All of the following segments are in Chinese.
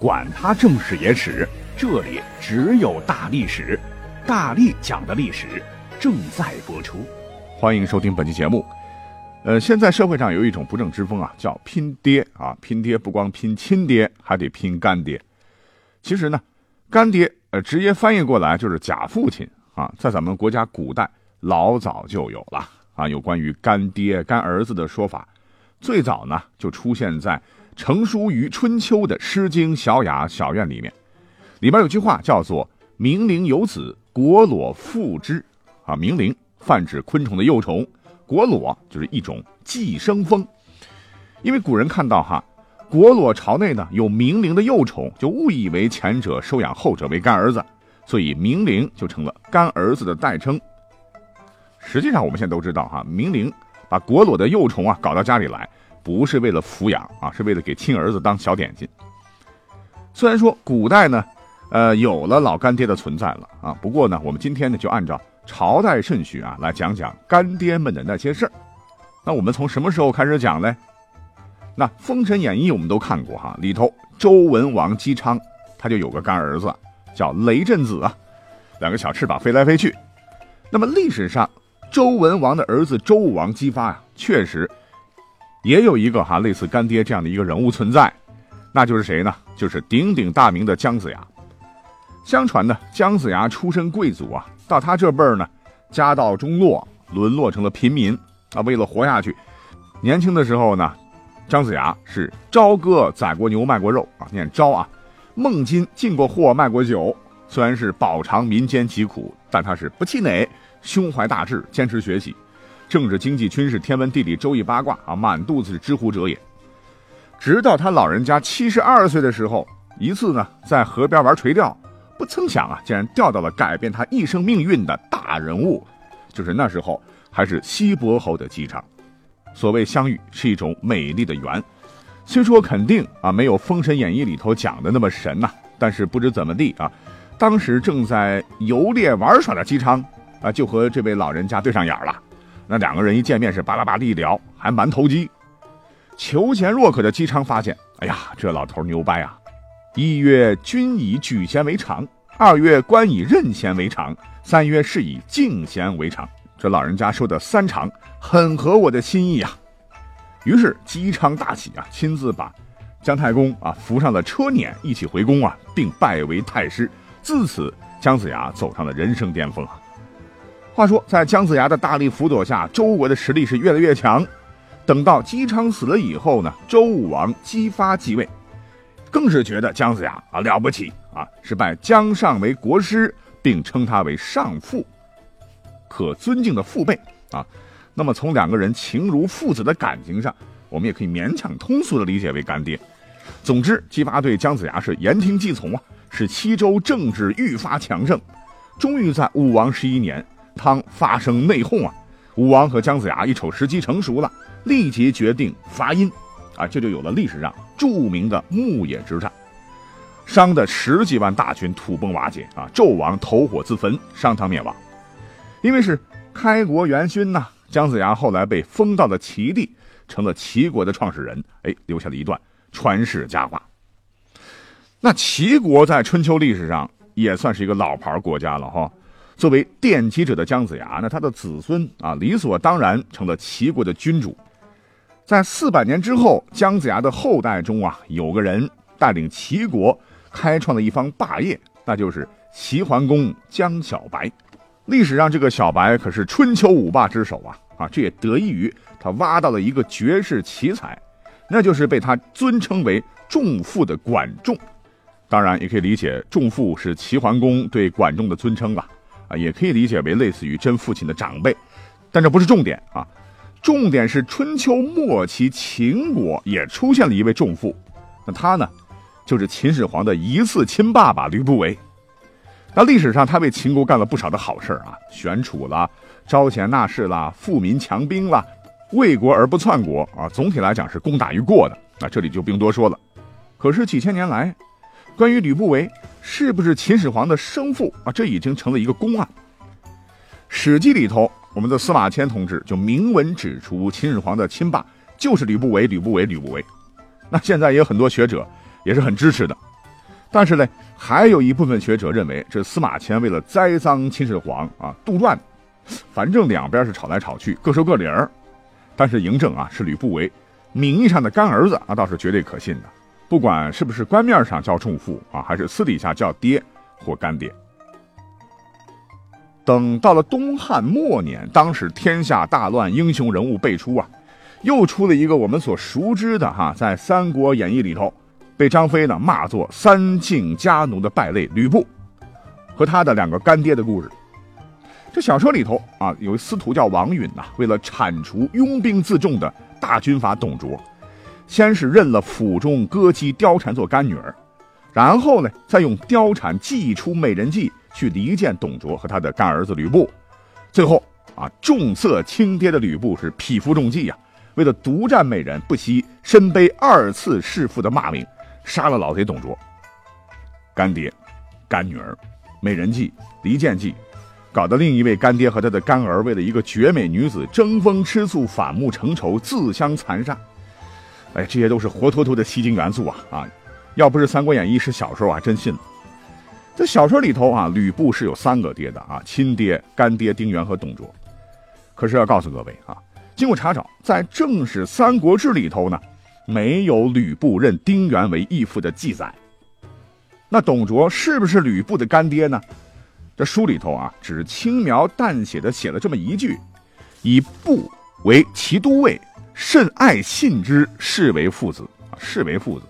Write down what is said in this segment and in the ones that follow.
管他正史野史。这里只有大历史，大力讲的历史正在播出，欢迎收听本期节目。呃，现在社会上有一种不正之风啊，叫拼爹啊，拼爹不光拼亲爹，还得拼干爹。其实呢，干爹呃，直接翻译过来就是假父亲啊，在咱们国家古代老早就有了啊，有关于干爹干儿子的说法，最早呢就出现在成书于春秋的《诗经·小雅·小苑》里面。里边有句话叫做“冥灵有子，果裸复之”，啊，冥灵泛指昆虫的幼虫，果裸就是一种寄生蜂。因为古人看到哈，果裸巢内呢有冥灵的幼虫，就误以为前者收养后者为干儿子，所以冥灵就成了干儿子的代称。实际上，我们现在都知道哈，冥灵把果裸的幼虫啊搞到家里来，不是为了抚养啊，是为了给亲儿子当小点心。虽然说古代呢。呃，有了老干爹的存在了啊。不过呢，我们今天呢就按照朝代顺序啊来讲讲干爹们的那些事儿。那我们从什么时候开始讲呢？那《封神演义》我们都看过哈，里头周文王姬昌他就有个干儿子叫雷震子啊，两个小翅膀飞来飞去。那么历史上周文王的儿子周武王姬发啊，确实也有一个哈类似干爹这样的一个人物存在，那就是谁呢？就是鼎鼎大名的姜子牙。相传呢，姜子牙出身贵族啊，到他这辈儿呢，家道中落，沦落成了平民啊。为了活下去，年轻的时候呢，姜子牙是朝歌宰过牛卖过肉啊，念朝啊，孟津进过货卖过酒。虽然是饱尝民间疾苦，但他是不气馁，胸怀大志，坚持学习，政治、经济、军事、天文、地理、周易、八卦啊，满肚子是知乎者也。直到他老人家七十二岁的时候，一次呢，在河边玩垂钓。不曾想啊，竟然钓到了改变他一生命运的大人物，就是那时候还是西伯侯的姬昌。所谓相遇是一种美丽的缘，虽说肯定啊没有《封神演义》里头讲的那么神呐，但是不知怎么地啊，当时正在游猎玩耍的姬昌啊，就和这位老人家对上眼了。那两个人一见面是巴拉巴拉一聊，还蛮投机。求贤若渴的姬昌发现，哎呀，这老头牛掰啊！一曰君以举贤为常，二曰官以任贤为常，三曰是以敬贤为常。这老人家说的三常很合我的心意啊。于是姬昌大喜啊，亲自把姜太公啊扶上了车辇，一起回宫啊，并拜为太师。自此，姜子牙走上了人生巅峰啊。话说，在姜子牙的大力辅佐下，周国的实力是越来越强。等到姬昌死了以后呢，周武王姬发继位。更是觉得姜子牙啊了不起啊，是拜姜尚为国师，并称他为上父，可尊敬的父辈啊。那么从两个人情如父子的感情上，我们也可以勉强通俗的理解为干爹。总之，姬发对姜子牙是言听计从啊，使西周政治愈发强盛。终于在武王十一年，汤发生内讧啊，武王和姜子牙一瞅时机成熟了，立即决定伐殷。啊，这就有了历史上著名的牧野之战，商的十几万大军土崩瓦解啊，纣王投火自焚，商汤灭亡。因为是开国元勋呐，姜子牙后来被封到了齐地，成了齐国的创始人，哎，留下了一段传世佳话。那齐国在春秋历史上也算是一个老牌国家了哈。作为奠基者的姜子牙，那他的子孙啊，理所当然成了齐国的君主。在四百年之后，姜子牙的后代中啊，有个人带领齐国开创了一方霸业，那就是齐桓公姜小白。历史上这个小白可是春秋五霸之首啊啊！这也得益于他挖到了一个绝世奇才，那就是被他尊称为仲父的管仲。当然，也可以理解仲父是齐桓公对管仲的尊称吧？啊，也可以理解为类似于真父亲的长辈，但这不是重点啊。重点是春秋末期秦国也出现了一位重父，那他呢，就是秦始皇的疑似亲爸爸吕不韦。那历史上他为秦国干了不少的好事啊，选楚啦，招贤纳士啦，富民强兵啦，为国而不篡国啊，总体来讲是功大于过的。那这里就不用多说了。可是几千年来，关于吕不韦是不是秦始皇的生父啊，这已经成了一个公案。《史记》里头，我们的司马迁同志就明文指出，秦始皇的亲爸就是吕不韦，吕不韦，吕不韦。那现在也有很多学者也是很支持的。但是呢，还有一部分学者认为，这司马迁为了栽赃秦始皇啊，杜撰。反正两边是吵来吵去，各说各理儿。但是嬴政啊，是吕不韦名义上的干儿子，那倒是绝对可信的。不管是不是官面上叫重父啊，还是私底下叫爹或干爹。等到了东汉末年，当时天下大乱，英雄人物辈出啊，又出了一个我们所熟知的哈，在《三国演义》里头。被张飞呢骂作三晋家奴的败类吕布，和他的两个干爹的故事。这小说里头啊，有司徒叫王允呐，为了铲除拥兵自重的大军阀董卓，先是认了府中歌姬貂蝉做干女儿，然后呢，再用貂蝉祭出美人计去离间董卓和他的干儿子吕布，最后啊，重色轻爹的吕布是匹夫中计呀，为了独占美人，不惜身背二次弑父的骂名。杀了老贼董卓，干爹、干女儿、美人计、离间计，搞得另一位干爹和他的干儿为了一个绝美女子争风吃醋、反目成仇、自相残杀。哎，这些都是活脱脱的吸金元素啊！啊，要不是《三国演义》是小说，我还真信了。这小说里头啊，吕布是有三个爹的啊，亲爹、干爹丁原和董卓。可是要告诉各位啊，经过查找，在正史《三国志》里头呢。没有吕布认丁原为义父的记载，那董卓是不是吕布的干爹呢？这书里头啊，只轻描淡写的写了这么一句：“以布为骑都尉，甚爱信之，视为父子啊，视为父子，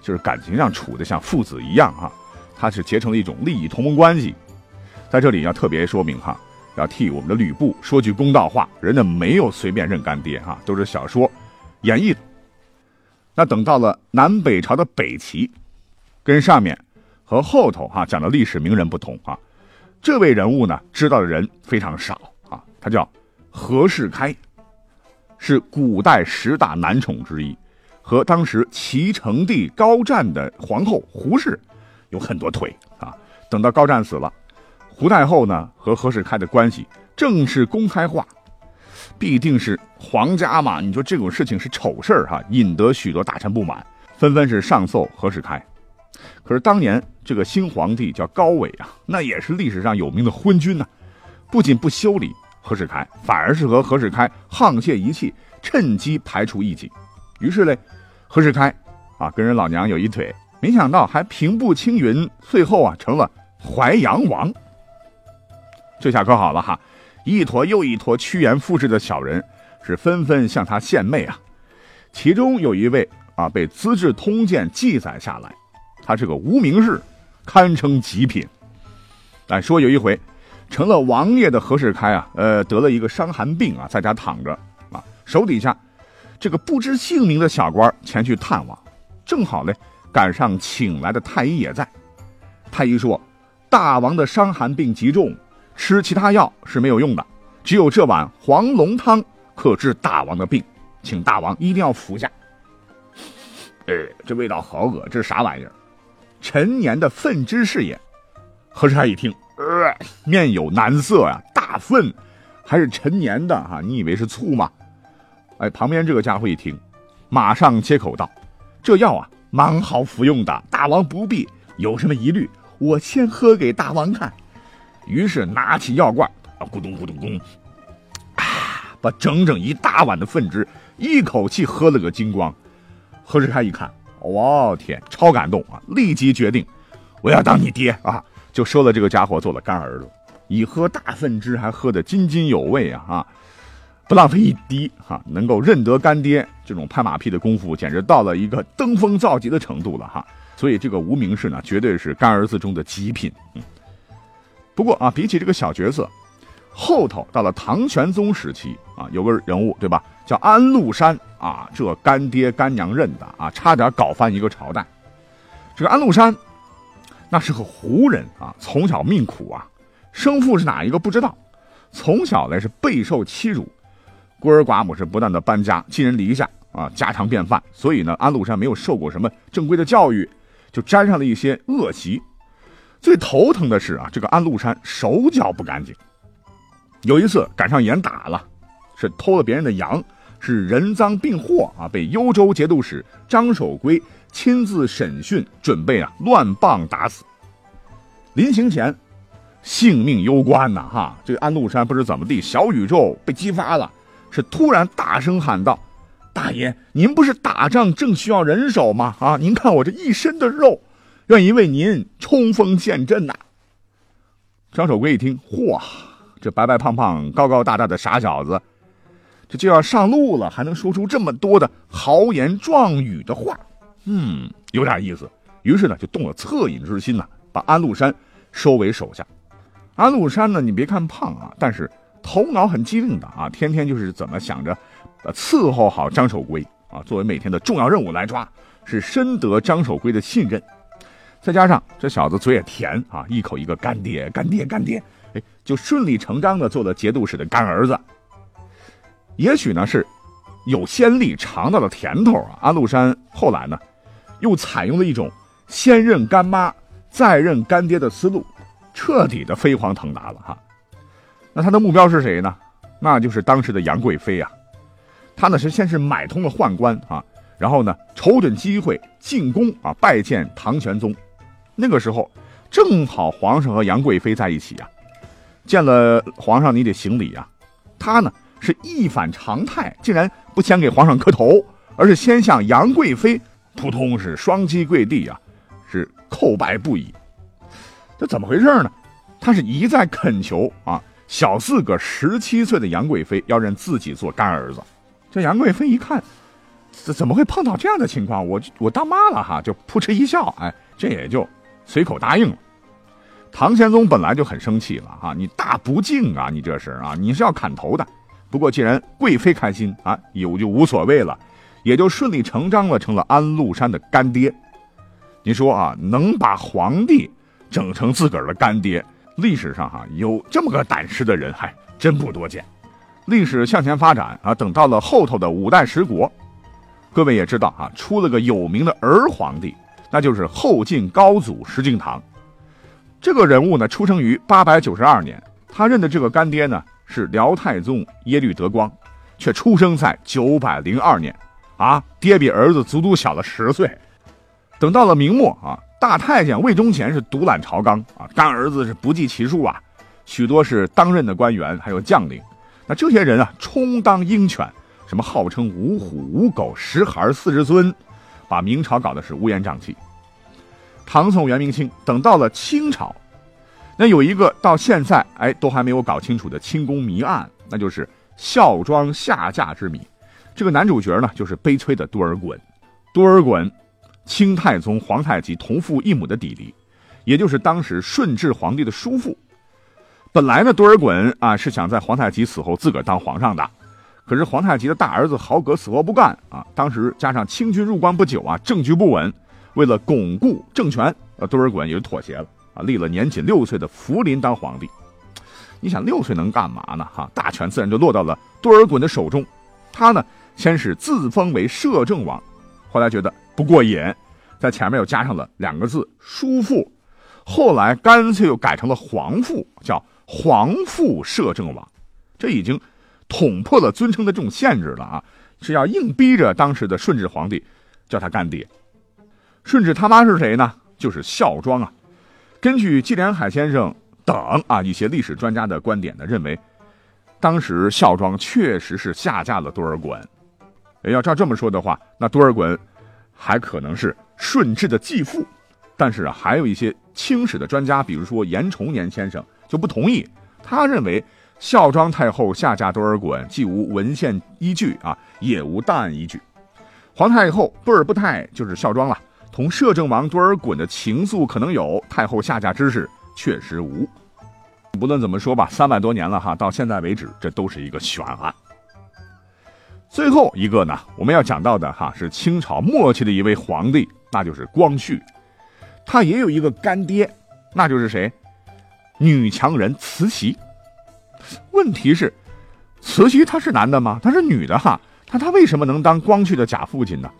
就是感情上处的像父子一样哈。他是结成了一种利益同盟关系。在这里要特别说明哈，要替我们的吕布说句公道话，人家没有随便认干爹哈，都是小说演绎的。那等到了南北朝的北齐，跟上面和后头哈讲的历史名人不同啊，这位人物呢知道的人非常少啊，他叫何世开，是古代十大男宠之一，和当时齐成帝高湛的皇后胡氏有很多腿啊。等到高湛死了，胡太后呢和何世开的关系正式公开化。必定是皇家嘛？你说这种事情是丑事儿哈，引得许多大臣不满，纷纷是上奏何世开。可是当年这个新皇帝叫高纬啊，那也是历史上有名的昏君呐，不仅不修理何世开，反而是和何世开沆瀣一气，趁机排除异己。于是嘞，何世开啊跟人老娘有一腿，没想到还平步青云，最后啊成了淮阳王。这下可好了哈。一坨又一坨趋炎附势的小人是纷纷向他献媚啊，其中有一位啊被《资治通鉴》记载下来，他是个无名氏，堪称极品。但说有一回，成了王爷的何世开啊，呃得了一个伤寒病啊，在家躺着啊，手底下这个不知姓名的小官前去探望，正好呢赶上请来的太医也在。太医说，大王的伤寒病极重。吃其他药是没有用的，只有这碗黄龙汤可治大王的病，请大王一定要服下。呃，这味道好恶，这是啥玩意儿？陈年的粪汁是也。何世开一听，呃，面有难色呀，大粪，还是陈年的哈？你以为是醋吗？哎，旁边这个家伙一听，马上接口道：“这药啊，蛮好服用的，大王不必有什么疑虑，我先喝给大王看。”于是拿起药罐，啊，咕咚咕咚咚，啊，把整整一大碗的粪汁一口气喝了个精光。何世开一看，我天，超感动啊！立即决定，我要当你爹啊！就收了这个家伙做了干儿子。以喝大粪汁还喝得津津有味啊！啊，不浪费一滴哈，能够认得干爹，这种拍马屁的功夫简直到了一个登峰造极的程度了哈！所以这个无名氏呢，绝对是干儿子中的极品。嗯。不过啊，比起这个小角色，后头到了唐玄宗时期啊，有个人物对吧，叫安禄山啊，这干爹干娘认的啊，差点搞翻一个朝代。这个安禄山，那是个胡人啊，从小命苦啊，生父是哪一个不知道，从小呢是备受欺辱，孤儿寡母是不断的搬家，寄人篱下啊，家常便饭。所以呢，安禄山没有受过什么正规的教育，就沾上了一些恶习。最头疼的是啊，这个安禄山手脚不干净。有一次赶上严打了，是偷了别人的羊，是人赃并获啊，被幽州节度使张守珪亲自审讯，准备啊乱棒打死。临行前，性命攸关呐！哈，这个安禄山不知怎么地，小宇宙被激发了，是突然大声喊道：“大爷，您不是打仗正需要人手吗？啊，您看我这一身的肉。”愿意为您冲锋陷阵呐！张守珪一听，嚯，这白白胖胖、高高大大的傻小子，这就要上路了，还能说出这么多的豪言壮语的话，嗯，有点意思。于是呢，就动了恻隐之心呐，把安禄山收为手下。安禄山呢，你别看胖啊，但是头脑很机灵的啊，天天就是怎么想着，呃，伺候好张守珪啊，作为每天的重要任务来抓，是深得张守珪的信任。再加上这小子嘴也甜啊，一口一个干爹干爹干爹，哎，就顺理成章的做了节度使的干儿子。也许呢是有先例，尝到了甜头啊。安禄山后来呢，又采用了一种先认干妈再认干爹的思路，彻底的飞黄腾达了哈。那他的目标是谁呢？那就是当时的杨贵妃啊。他呢是先是买通了宦官啊，然后呢瞅准机会进宫啊，拜见唐玄宗。那个时候，正好皇上和杨贵妃在一起啊，见了皇上你得行礼啊。他呢是一反常态，竟然不先给皇上磕头，而是先向杨贵妃扑通是双膝跪地啊，是叩拜不已。这怎么回事呢？他是一再恳求啊，小四个十七岁的杨贵妃要认自己做干儿子。这杨贵妃一看，怎怎么会碰到这样的情况？我我当妈了哈，就扑哧一笑，哎，这也就。随口答应了，唐玄宗本来就很生气了啊！你大不敬啊！你这是啊！你是要砍头的。不过既然贵妃开心啊，有就无所谓了，也就顺理成章了，成了安禄山的干爹。你说啊，能把皇帝整成自个儿的干爹，历史上哈有这么个胆识的人还真不多见。历史向前发展啊，等到了后头的五代十国，各位也知道啊，出了个有名的儿皇帝。那就是后晋高祖石敬瑭，这个人物呢，出生于八百九十二年。他认的这个干爹呢是辽太宗耶律德光，却出生在九百零二年，啊，爹比儿子足足小了十岁。等到了明末啊，大太监魏忠贤是独揽朝纲啊，干儿子是不计其数啊，许多是当任的官员还有将领。那这些人啊，充当鹰犬，什么号称五虎五狗十孩四十尊。把明朝搞得是乌烟瘴气。唐宋元明清，等到了清朝，那有一个到现在哎都还没有搞清楚的清宫谜案，那就是孝庄下嫁之谜。这个男主角呢，就是悲催的多尔衮。多尔衮，清太宗皇太极同父异母的弟弟，也就是当时顺治皇帝的叔父。本来呢，多尔衮啊是想在皇太极死后自个儿当皇上的。可是皇太极的大儿子豪格死活不干啊！当时加上清军入关不久啊，政局不稳，为了巩固政权，呃，多尔衮也就妥协了啊，立了年仅六岁的福临当皇帝。你想六岁能干嘛呢？哈，大权自然就落到了多尔衮的手中。他呢，先是自封为摄政王，后来觉得不过瘾，在前面又加上了两个字“叔父”，后来干脆又改成了皇父，叫皇父摄政王。这已经。捅破了尊称的这种限制了啊，是要硬逼着当时的顺治皇帝叫他干爹。顺治他妈是谁呢？就是孝庄啊。根据纪连海先生等啊一些历史专家的观点呢，认为当时孝庄确实是下嫁了多尔衮。要照这么说的话，那多尔衮还可能是顺治的继父。但是啊，还有一些清史的专家，比如说严崇年先生就不同意，他认为。孝庄太后下嫁多尔衮，既无文献依据啊，也无档案依据。皇太后多尔不泰就是孝庄了，同摄政王多尔衮的情愫可能有，太后下嫁之事确实无。不论怎么说吧，三百多年了哈，到现在为止，这都是一个悬案。最后一个呢，我们要讲到的哈，是清朝末期的一位皇帝，那就是光绪。他也有一个干爹，那就是谁？女强人慈禧。问题是，慈禧她是男的吗？她是女的哈。那她为什么能当光绪的假父亲呢？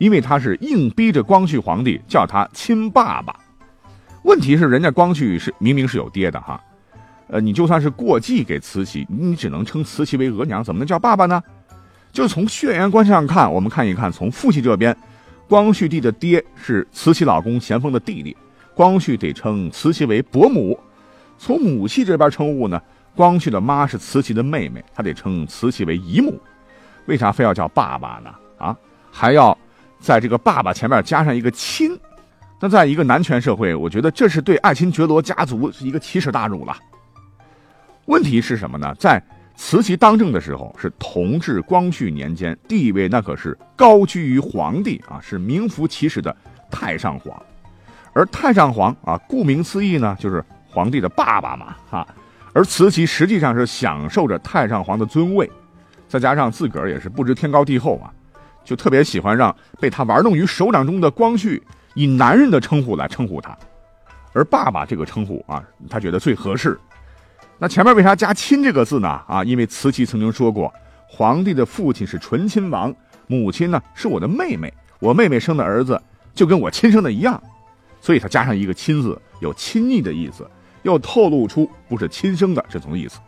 因为他是硬逼着光绪皇帝叫他亲爸爸。问题是，人家光绪是明明是有爹的哈。呃，你就算是过继给慈禧，你只能称慈禧为额娘，怎么能叫爸爸呢？就从血缘关系上看，我们看一看，从父亲这边，光绪帝的爹是慈禧老公咸丰的弟弟，光绪得称慈禧为伯母。从母系这边称呼呢，光绪的妈是慈禧的妹妹，他得称慈禧为姨母。为啥非要叫爸爸呢？啊，还要在这个爸爸前面加上一个亲？那在一个男权社会，我觉得这是对爱新觉罗家族是一个奇耻大辱了。问题是什么呢？在慈禧当政的时候，是同治、光绪年间，地位那可是高居于皇帝啊，是名副其实的太上皇。而太上皇啊，顾名思义呢，就是皇帝的爸爸嘛，哈。而慈禧实际上是享受着太上皇的尊位，再加上自个儿也是不知天高地厚啊，就特别喜欢让被他玩弄于手掌中的光绪以男人的称呼来称呼他，而爸爸这个称呼啊，他觉得最合适。那前面为啥加“亲”这个字呢？啊，因为慈禧曾经说过，皇帝的父亲是纯亲王，母亲呢是我的妹妹，我妹妹生的儿子就跟我亲生的一样，所以他加上一个“亲”字，有亲昵的意思，又透露出不是亲生的这种意思，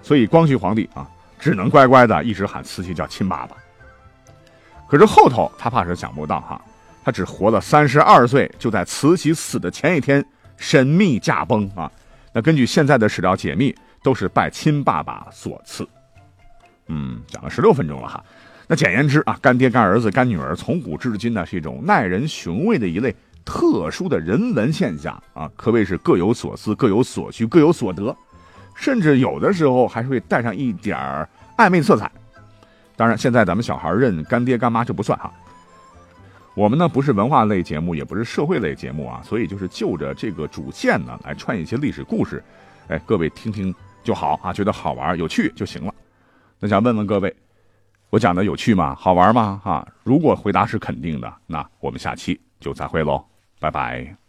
所以光绪皇帝啊，只能乖乖的一直喊慈禧叫亲爸爸。可是后头他怕是想不到哈，他只活了三十二岁，就在慈禧死的前一天神秘驾崩啊。那根据现在的史料解密，都是拜亲爸爸所赐。嗯，讲了十六分钟了哈。那简言之啊，干爹、干儿子、干女儿，从古至今呢，是一种耐人寻味的一类特殊的人文现象啊，可谓是各有所思、各有所需、各有所得，甚至有的时候还会带上一点暧昧色彩。当然，现在咱们小孩认干爹干妈这不算哈。我们呢不是文化类节目，也不是社会类节目啊，所以就是就着这个主线呢来串一些历史故事，哎，各位听听就好啊，觉得好玩有趣就行了。那想问问各位，我讲的有趣吗？好玩吗？哈，如果回答是肯定的，那我们下期就再会喽，拜拜。